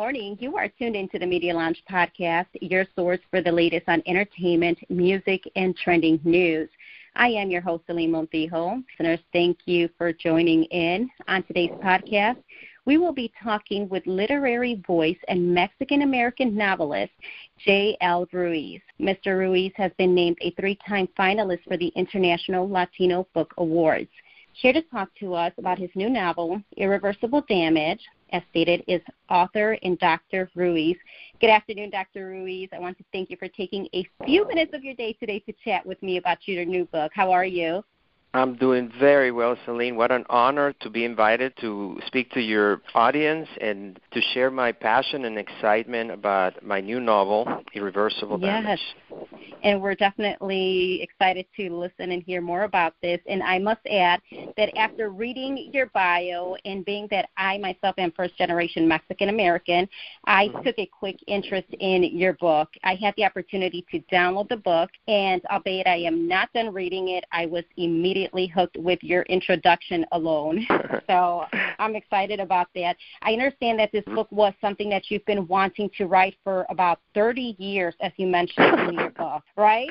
morning. You are tuned into the Media Lounge podcast, your source for the latest on entertainment, music, and trending news. I am your host, Celine Montijo. Listeners, thank you for joining in on today's podcast. We will be talking with literary voice and Mexican American novelist J.L. Ruiz. Mr. Ruiz has been named a three time finalist for the International Latino Book Awards. Here to talk to us about his new novel, Irreversible Damage, as stated, is author and Dr. Ruiz. Good afternoon, Dr. Ruiz. I want to thank you for taking a few minutes of your day today to chat with me about your new book. How are you? I'm doing very well, Celine. What an honor to be invited to speak to your audience and to share my passion and excitement about my new novel, Irreversible Damage. Yes. And we're definitely excited to listen and hear more about this. And I must add that after reading your bio and being that I myself am first generation Mexican American, I mm-hmm. took a quick interest in your book. I had the opportunity to download the book, and albeit I am not done reading it, I was immediately immediately hooked with your introduction alone. so I'm excited about that. I understand that this book was something that you've been wanting to write for about 30 years, as you mentioned in your book, right?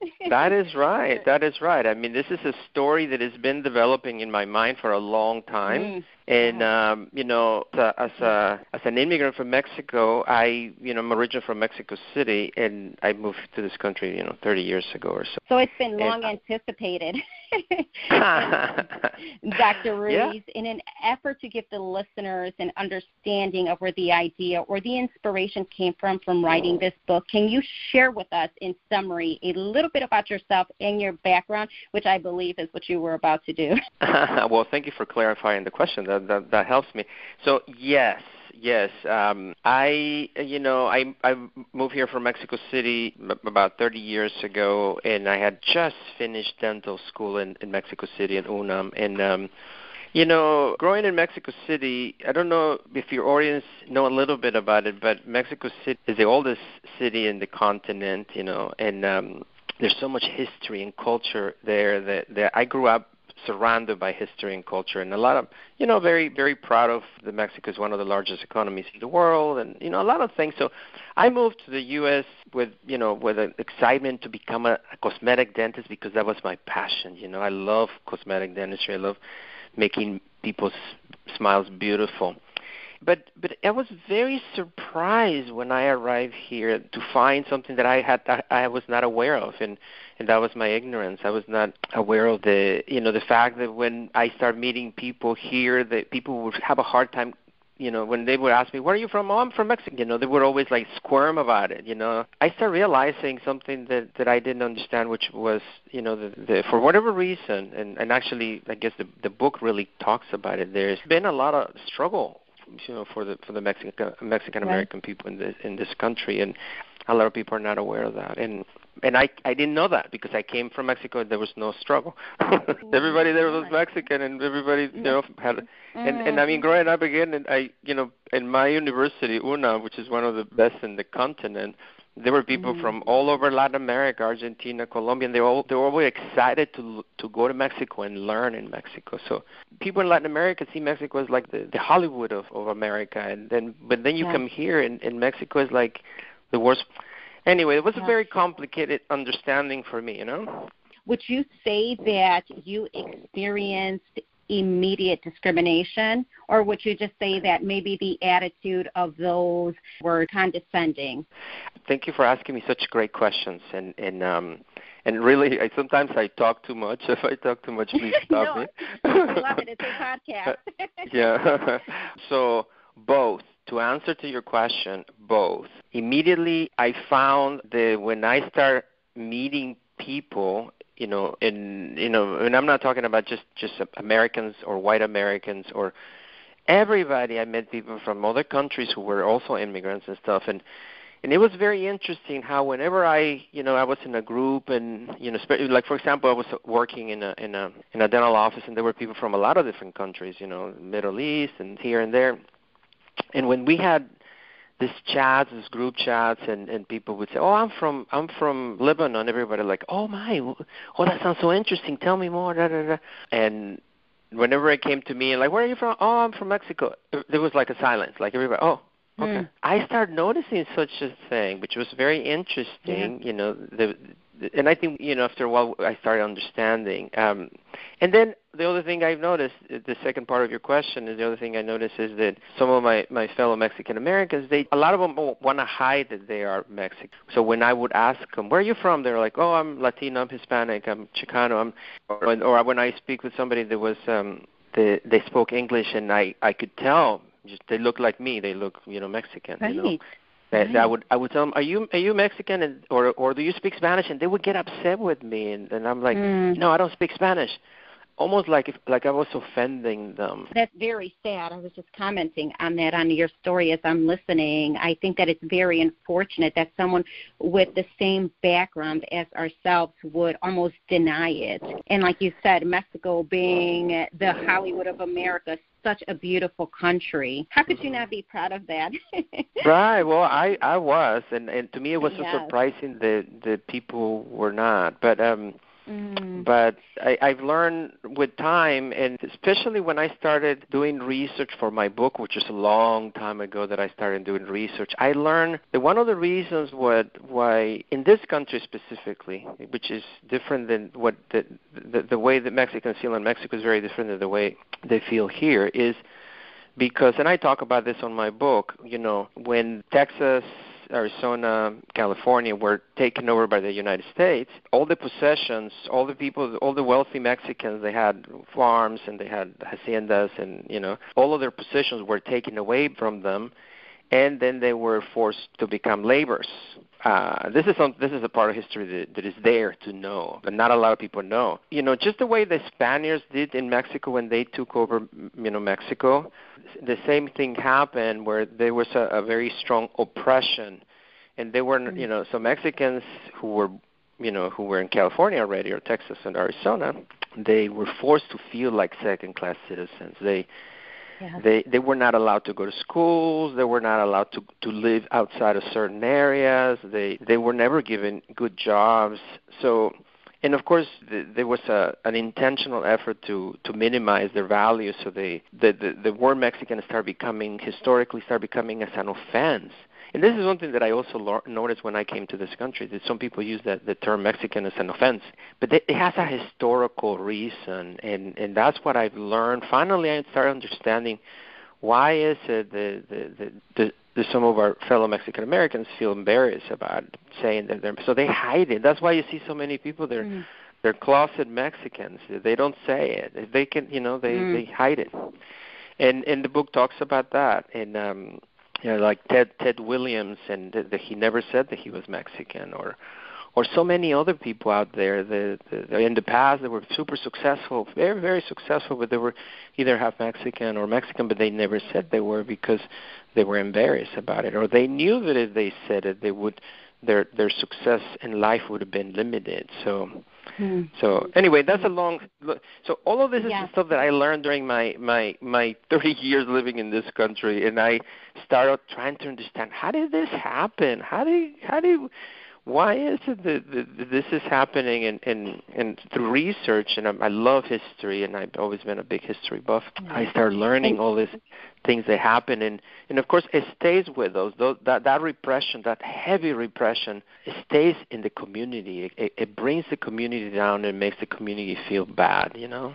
that is right. That is right. I mean, this is a story that has been developing in my mind for a long time. Mm. And um, you know, as a as an immigrant from Mexico, I you know I'm originally from Mexico City, and I moved to this country you know 30 years ago or so. So it's been long and, anticipated. Dr. Ruiz, yeah. in an effort to give the listeners an understanding of where the idea or the inspiration came from from writing oh. this book, can you share with us, in summary, a little bit about yourself and your background, which I believe is what you were about to do? well, thank you for clarifying the question. That, that, that helps me. So, yes, yes. Um, I, you know, I I moved here from Mexico City about 30 years ago, and I had just finished dental school in in Mexico City in UNAM, and um, you know, growing in Mexico City, I don't know if your audience know a little bit about it, but Mexico City is the oldest city in the continent, you know, and um, there's so much history and culture there that, that I grew up surrounded by history and culture and a lot of you know very very proud of the mexico is one of the largest economies in the world and you know a lot of things. So i moved to the us with you know with an excitement to become a, a cosmetic dentist because that was my passion you know. I love cosmetic dentistry. I love making people's smiles beautiful but but I was very surprised when I arrived here to find something that I had I was not aware of, and and that was my ignorance. I was not aware of the you know the fact that when I start meeting people here, that people would have a hard time you know, when they would ask me, "Where are you from?" "Oh, I'm from Mexico." You know, they would always like squirm about it. You know, I started realizing something that that I didn't understand, which was, you know, the, the for whatever reason, and and actually, I guess the the book really talks about it. There's been a lot of struggle you know for the for the Mexican Mexican American right. people in this in this country, and a lot of people are not aware of that. And and I I didn't know that because I came from Mexico. and There was no struggle. everybody there was Mexican, and everybody you know had. And and I mean, mm-hmm. growing up again, and I you know in my university, UNA, which is one of the best in the continent there were people mm-hmm. from all over Latin America, Argentina, Colombia, and they all they were always excited to to go to Mexico and learn in Mexico. So people in Latin America see Mexico as like the, the Hollywood of, of America, and then but then you yeah. come here and, and Mexico is like the worst. Anyway, it was yeah. a very complicated understanding for me, you know. Would you say that you experienced immediate discrimination, or would you just say that maybe the attitude of those were condescending? Thank you for asking me such great questions, and and um, and really, I, sometimes I talk too much. If I talk too much, please stop no, me. I love it. It's a podcast. yeah. so both. To answer to your question, both. Immediately, I found that when I start meeting people you know, in you know, and I'm not talking about just just Americans or white Americans or everybody. I met people from other countries who were also immigrants and stuff, and and it was very interesting how whenever I, you know, I was in a group and you know, like for example, I was working in a in a in a dental office and there were people from a lot of different countries, you know, Middle East and here and there. And when we had this chats, this group chats, and and people would say, "Oh, I'm from I'm from Lebanon." Everybody like, "Oh my, oh that sounds so interesting. Tell me more." Da, da, da. And whenever it came to me, like, "Where are you from?" "Oh, I'm from Mexico." There was like a silence, like everybody, "Oh." Okay. Mm. I started noticing such a thing, which was very interesting. Yeah. You know, the, and I think you know after a while I started understanding. Um, and then the other thing I've noticed, the second part of your question is the other thing I noticed is that some of my my fellow Mexican Americans, they a lot of them want to hide that they are Mexican. So when I would ask them, "Where are you from?" They're like, "Oh, I'm Latino, I'm Hispanic, I'm Chicano." I'm, or, or when I speak with somebody that was um, the, they spoke English, and I I could tell just they look like me. They look, you know, Mexican. Right. You know? Right. I would I would tell them, are you are you Mexican and or or do you speak Spanish? And they would get upset with me, and, and I'm like, mm. no, I don't speak Spanish almost like if like I was offending them. That's very sad. I was just commenting on that on your story as I'm listening. I think that it's very unfortunate that someone with the same background as ourselves would almost deny it. And like you said, Mexico being the Hollywood of America, such a beautiful country. How could you not be proud of that? right. Well, I I was, and and to me it was yes. so surprising that the people were not. But um Mm. But I, I've learned with time, and especially when I started doing research for my book, which is a long time ago that I started doing research, I learned that one of the reasons what why in this country specifically, which is different than what the the, the way that Mexicans feel in Mexico is very different than the way they feel here, is because, and I talk about this on my book. You know, when Texas Arizona, California were taken over by the United States, all the possessions, all the people, all the wealthy Mexicans, they had farms and they had haciendas and, you know, all of their possessions were taken away from them and then they were forced to become laborers. Uh, this is some, this is a part of history that, that is there to know, but not a lot of people know. You know, just the way the Spaniards did in Mexico when they took over, you know, Mexico, the same thing happened where there was a, a very strong oppression, and they were, mm-hmm. you know, so Mexicans who were, you know, who were in California already or Texas and Arizona, they were forced to feel like second-class citizens. They They they were not allowed to go to schools. They were not allowed to to live outside of certain areas. They they were never given good jobs. So, and of course, the, there was a an intentional effort to to minimize their value. So they the the, the word Mexican started becoming historically started becoming as an offense and this is one thing that I also lo- noticed when I came to this country that some people use that the term Mexican as an offense, but it, it has a historical reason, and and that's what I've learned. Finally, I started understanding why is it that the, the, the, some of our fellow Mexican Americans feel embarrassed about saying that they're so they hide it. That's why you see so many people there. Mm. They're closet Mexicans. They don't say it. They can, you know, they mm. they hide it. And and the book talks about that. And um you know, like Ted Ted Williams, and that he never said that he was Mexican, or or so many other people out there that, that in the past they were super successful, very very successful, but they were either half Mexican or Mexican, but they never said they were because they were embarrassed about it, or they knew that if they said it, they would their their success in life would have been limited. So Hmm. So anyway, that's a long. So all of this is yeah. stuff that I learned during my my my 30 years living in this country, and I started trying to understand how did this happen? How did how did why is it that, this is happening and and and through research and I, I love history and I've always been a big history buff. I started learning all these things that happen and and of course it stays with us. Those, that that repression, that heavy repression, it stays in the community. It, it brings the community down and makes the community feel bad. You know.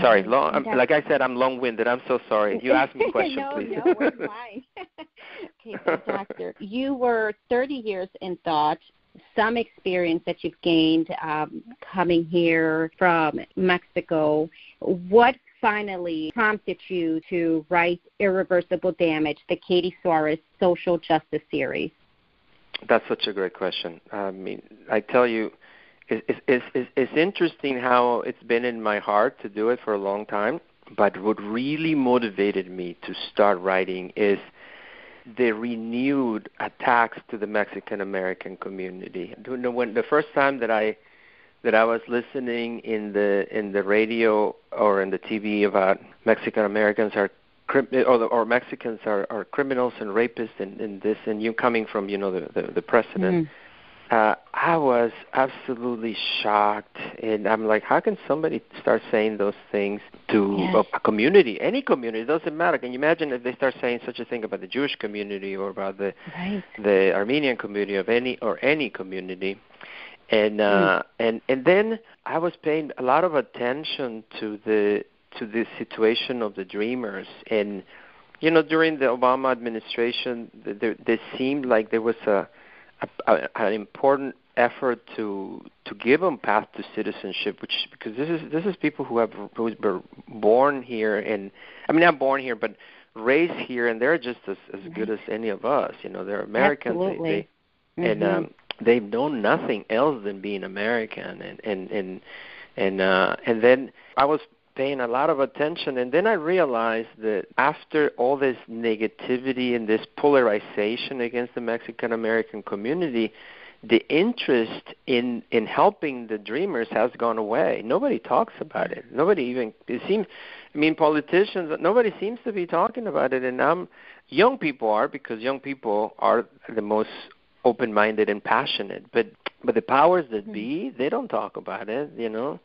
Sorry, long, I'm, like I said, I'm long-winded. I'm so sorry. You asked me a question, no, please. no, we're fine. okay, so doctor, you were 30 years in thought. Some experience that you've gained um, coming here from Mexico. What finally prompted you to write Irreversible Damage, the Katie Suarez Social Justice Series? That's such a great question. I mean, I tell you, it's, it's, interesting how it's been in my heart to do it for a long time. But what really motivated me to start writing is the renewed attacks to the Mexican American community. When the first time that I that I was listening in the in the radio or in the TV about Mexican Americans are or, or Mexicans are, are criminals and rapists and, and this and you coming from you know the the, the president. Mm uh, I was absolutely shocked, and I'm like, how can somebody start saying those things to yes. a, a community, any community? It doesn't matter. Can you imagine if they start saying such a thing about the Jewish community or about the right. the Armenian community of any or any community? And uh, mm. and and then I was paying a lot of attention to the to the situation of the dreamers and you know during the Obama administration there there seemed like there was a, a an important effort to to give them path to citizenship which because this is this is people who have who were born here and I mean not born here but raised here and they're just as as good as any of us you know they're Americans Absolutely. they, they mm-hmm. and um they've known nothing else than being American and and and and uh and then I was paying a lot of attention. And then I realized that after all this negativity and this polarization against the Mexican American community the interest in in helping the dreamers has gone away. Nobody talks about it. Nobody even it seems I mean politicians nobody seems to be talking about it. And I'm young people are because young people are the most open minded and passionate. But but the powers that mm-hmm. be they don't talk about it you know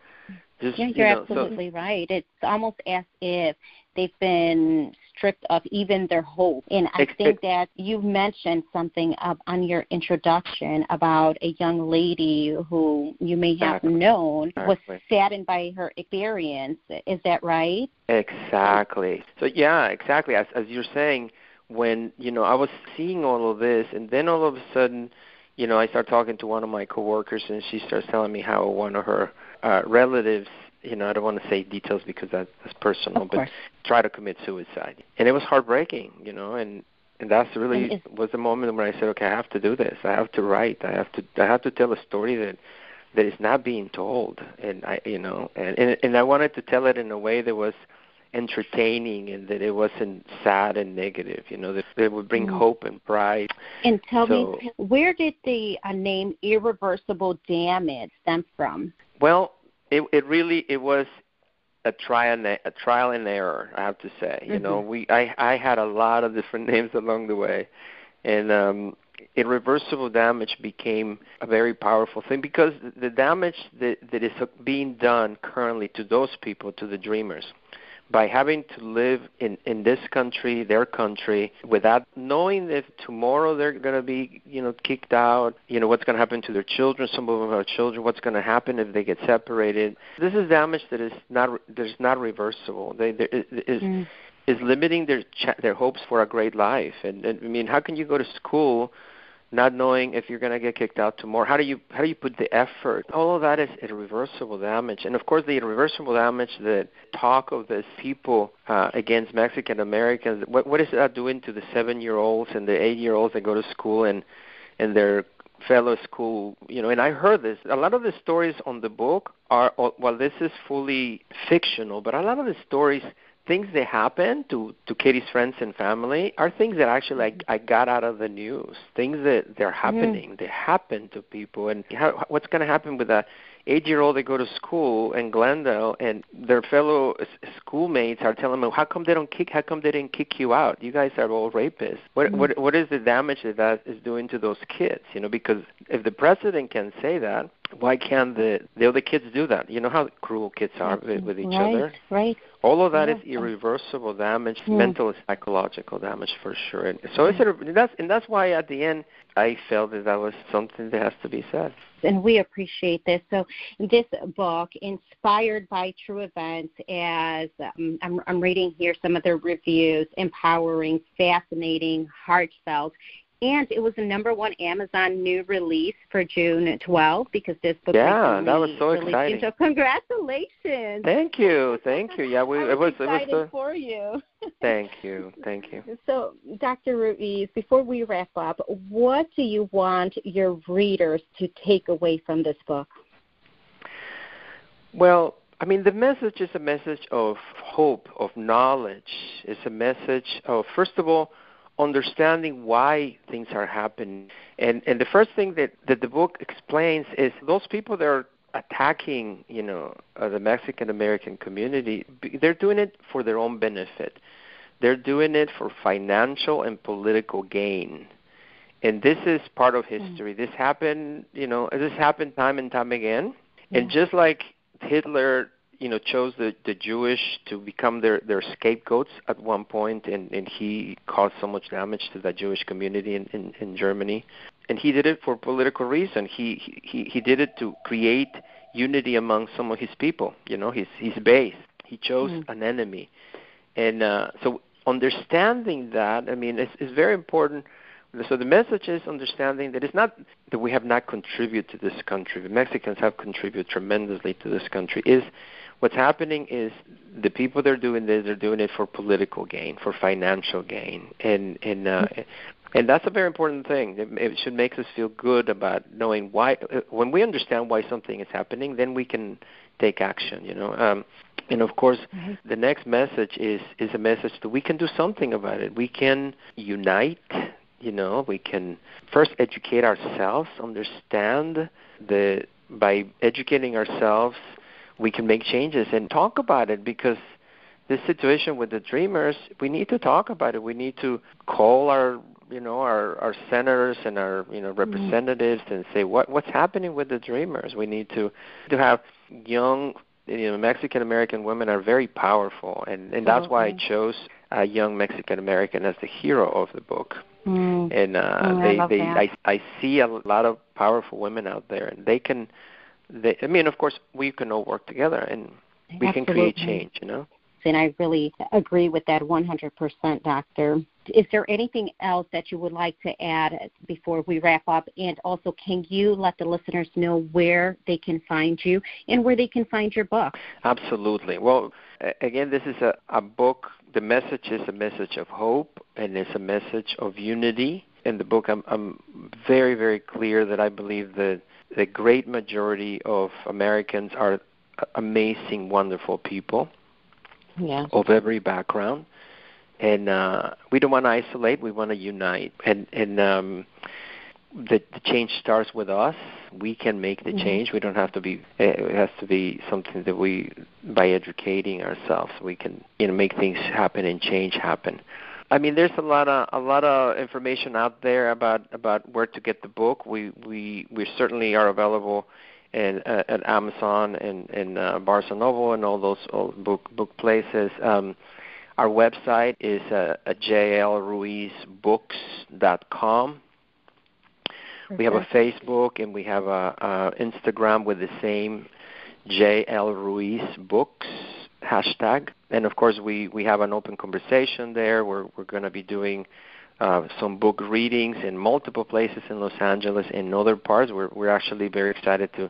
just, yeah, you're you know, absolutely so, right. It's almost as if they've been stripped of even their hope. And I ex- think that you mentioned something up on your introduction about a young lady who you may have exactly. known exactly. was saddened by her experience. Is that right? Exactly. So yeah, exactly. As as you're saying, when you know I was seeing all of this, and then all of a sudden, you know, I start talking to one of my coworkers, and she starts telling me how one of her uh, relatives, you know, I don't want to say details because that, that's personal, but try to commit suicide, and it was heartbreaking, you know, and and that's really and was the moment when I said, okay, I have to do this. I have to write. I have to I have to tell a story that that is not being told, and I, you know, and and, and I wanted to tell it in a way that was entertaining and that it wasn't sad and negative you know that it would bring mm. hope and pride and tell so, me where did the uh, name irreversible damage stem from well, it it really it was a trial and a trial and error. I have to say, you mm-hmm. know, we I I had a lot of different names along the way, and um, irreversible damage became a very powerful thing because the damage that that is being done currently to those people, to the dreamers, by having to live in in this country, their country, without knowing if tomorrow they're going to be, you know, kicked out, you know, what's going to happen to their children. Some of them have children. What's going to happen if they get separated? This is damage that is not that is not reversible. They there is. Mm. Is limiting their ch- their hopes for a great life, and, and I mean, how can you go to school not knowing if you're going to get kicked out tomorrow. How do you how do you put the effort? All of that is irreversible damage, and of course the irreversible damage that talk of these people uh, against Mexican Americans. What what is that doing to the seven year olds and the eight year olds that go to school and and their fellow school you know and i heard this a lot of the stories on the book are well this is fully fictional but a lot of the stories things that happen to to Katie's friends and family are things that actually like I got out of the news. Things that they're happening. Mm. They happen to people, and how, what's going to happen with a eight-year-old that go to school in Glendale, and their fellow schoolmates are telling them, "How come they don't kick? How come they didn't kick you out? You guys are all rapists." What mm. what what is the damage that that is doing to those kids? You know, because if the president can say that, why can't the the other kids do that? You know how cruel kids are with, with each right, other. Right. All of that yeah. is irreversible damage, yeah. mental and psychological damage for sure. And so it's that's and that's why at the end I felt that that was something that has to be said. And we appreciate this. So this book, inspired by true events, as um, I'm, I'm reading here some of the reviews, empowering, fascinating, heartfelt, and it was the number one Amazon new release for June 12 because this book yeah that was so exciting. So congratulations! Thank you, thank you. Yeah, we was it was excited it was for you. thank you, thank you. So, Dr. Ruiz, before we wrap up, what do you want your readers to take away from this book? Well, I mean, the message is a message of hope, of knowledge. It's a message of, first of all, understanding why things are happening. And and the first thing that, that the book explains is those people that are attacking, you know, uh, the Mexican American community, they're doing it for their own benefit. They're doing it for financial and political gain. And this is part of history. This happened, you know, this happened time and time again. And just like Hitler you know chose the the Jewish to become their their scapegoats at one point, and and he caused so much damage to that Jewish community in in, in Germany, and he did it for political reason. He he he did it to create unity among some of his people. You know, his his base. He chose mm. an enemy, and uh, so understanding that, I mean, it's, it's very important. So the message is understanding that it's not that we have not contributed to this country. The Mexicans have contributed tremendously to this country. Is what's happening is the people that are doing this are doing it for political gain, for financial gain, and and uh, and that's a very important thing. It, it should make us feel good about knowing why. When we understand why something is happening, then we can take action. You know. Um, and of course, mm-hmm. the next message is is a message that we can do something about it. We can unite. You know, we can first educate ourselves, understand the by educating ourselves we can make changes and talk about it because this situation with the dreamers, we need to talk about it. We need to call our you know our our senators and our you know mm-hmm. representatives mm-hmm. and say what what's happening with the dreamers. We need to to have young you know Mexican American women are very powerful and and that's why I chose a young Mexican American as the hero of the book. Mm. And uh, mm, they I they that. I I see a lot of powerful women out there and they can they, I mean, of course, we can all work together and we Absolutely. can create change, you know? And I really agree with that 100%, Doctor. Is there anything else that you would like to add before we wrap up? And also, can you let the listeners know where they can find you and where they can find your book? Absolutely. Well, again, this is a, a book. The message is a message of hope and it's a message of unity. In the book, I'm, I'm very, very clear that I believe that the great majority of Americans are amazing, wonderful people yeah. of every background, and uh, we don't want to isolate. We want to unite, and and um, the, the change starts with us. We can make the mm-hmm. change. We don't have to be. It has to be something that we, by educating ourselves, we can you know make things happen and change happen. I mean, there's a lot of a lot of information out there about about where to get the book. We we we certainly are available in uh, at Amazon and and uh, Barnes and Noble and all those all book book places. Um, our website is uh, jlruizbooks.com. We have a Facebook and we have a, a Instagram with the same JL Ruiz Books hashtag. And of course, we, we have an open conversation there. We're, we're going to be doing uh, some book readings in multiple places in Los Angeles and other parts. We're, we're actually very excited to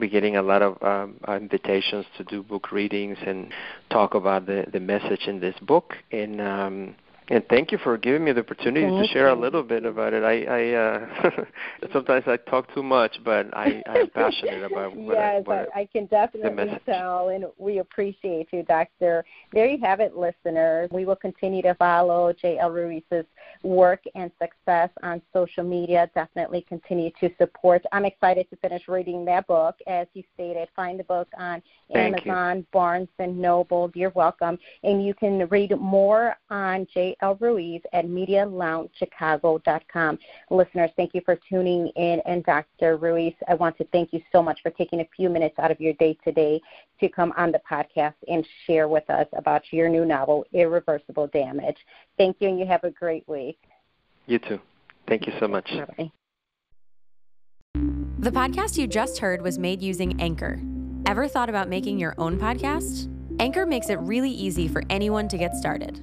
be getting a lot of um, invitations to do book readings and talk about the, the message in this book. And um, and thank you for giving me the opportunity thank to share you. a little bit about it. I, I uh, sometimes I talk too much, but I, I'm passionate about what yes, I, what I, I can definitely tell, and we appreciate you, Doctor. There you have it, listeners. We will continue to follow J.L. Ruiz's work and success on social media. Definitely continue to support. I'm excited to finish reading that book, as you stated. Find the book on Thank Amazon, you. Barnes and Noble. You're welcome, and you can read more on J. L. Ruiz at MediaLoungeChicago.com. Listeners, thank you for tuning in. And Dr. Ruiz, I want to thank you so much for taking a few minutes out of your day today to come on the podcast and share with us about your new novel, Irreversible Damage. Thank you, and you have a great week. You too. Thank you so much. Bye. The podcast you just heard was made using Anchor. Ever thought about making your own podcast? Anchor makes it really easy for anyone to get started.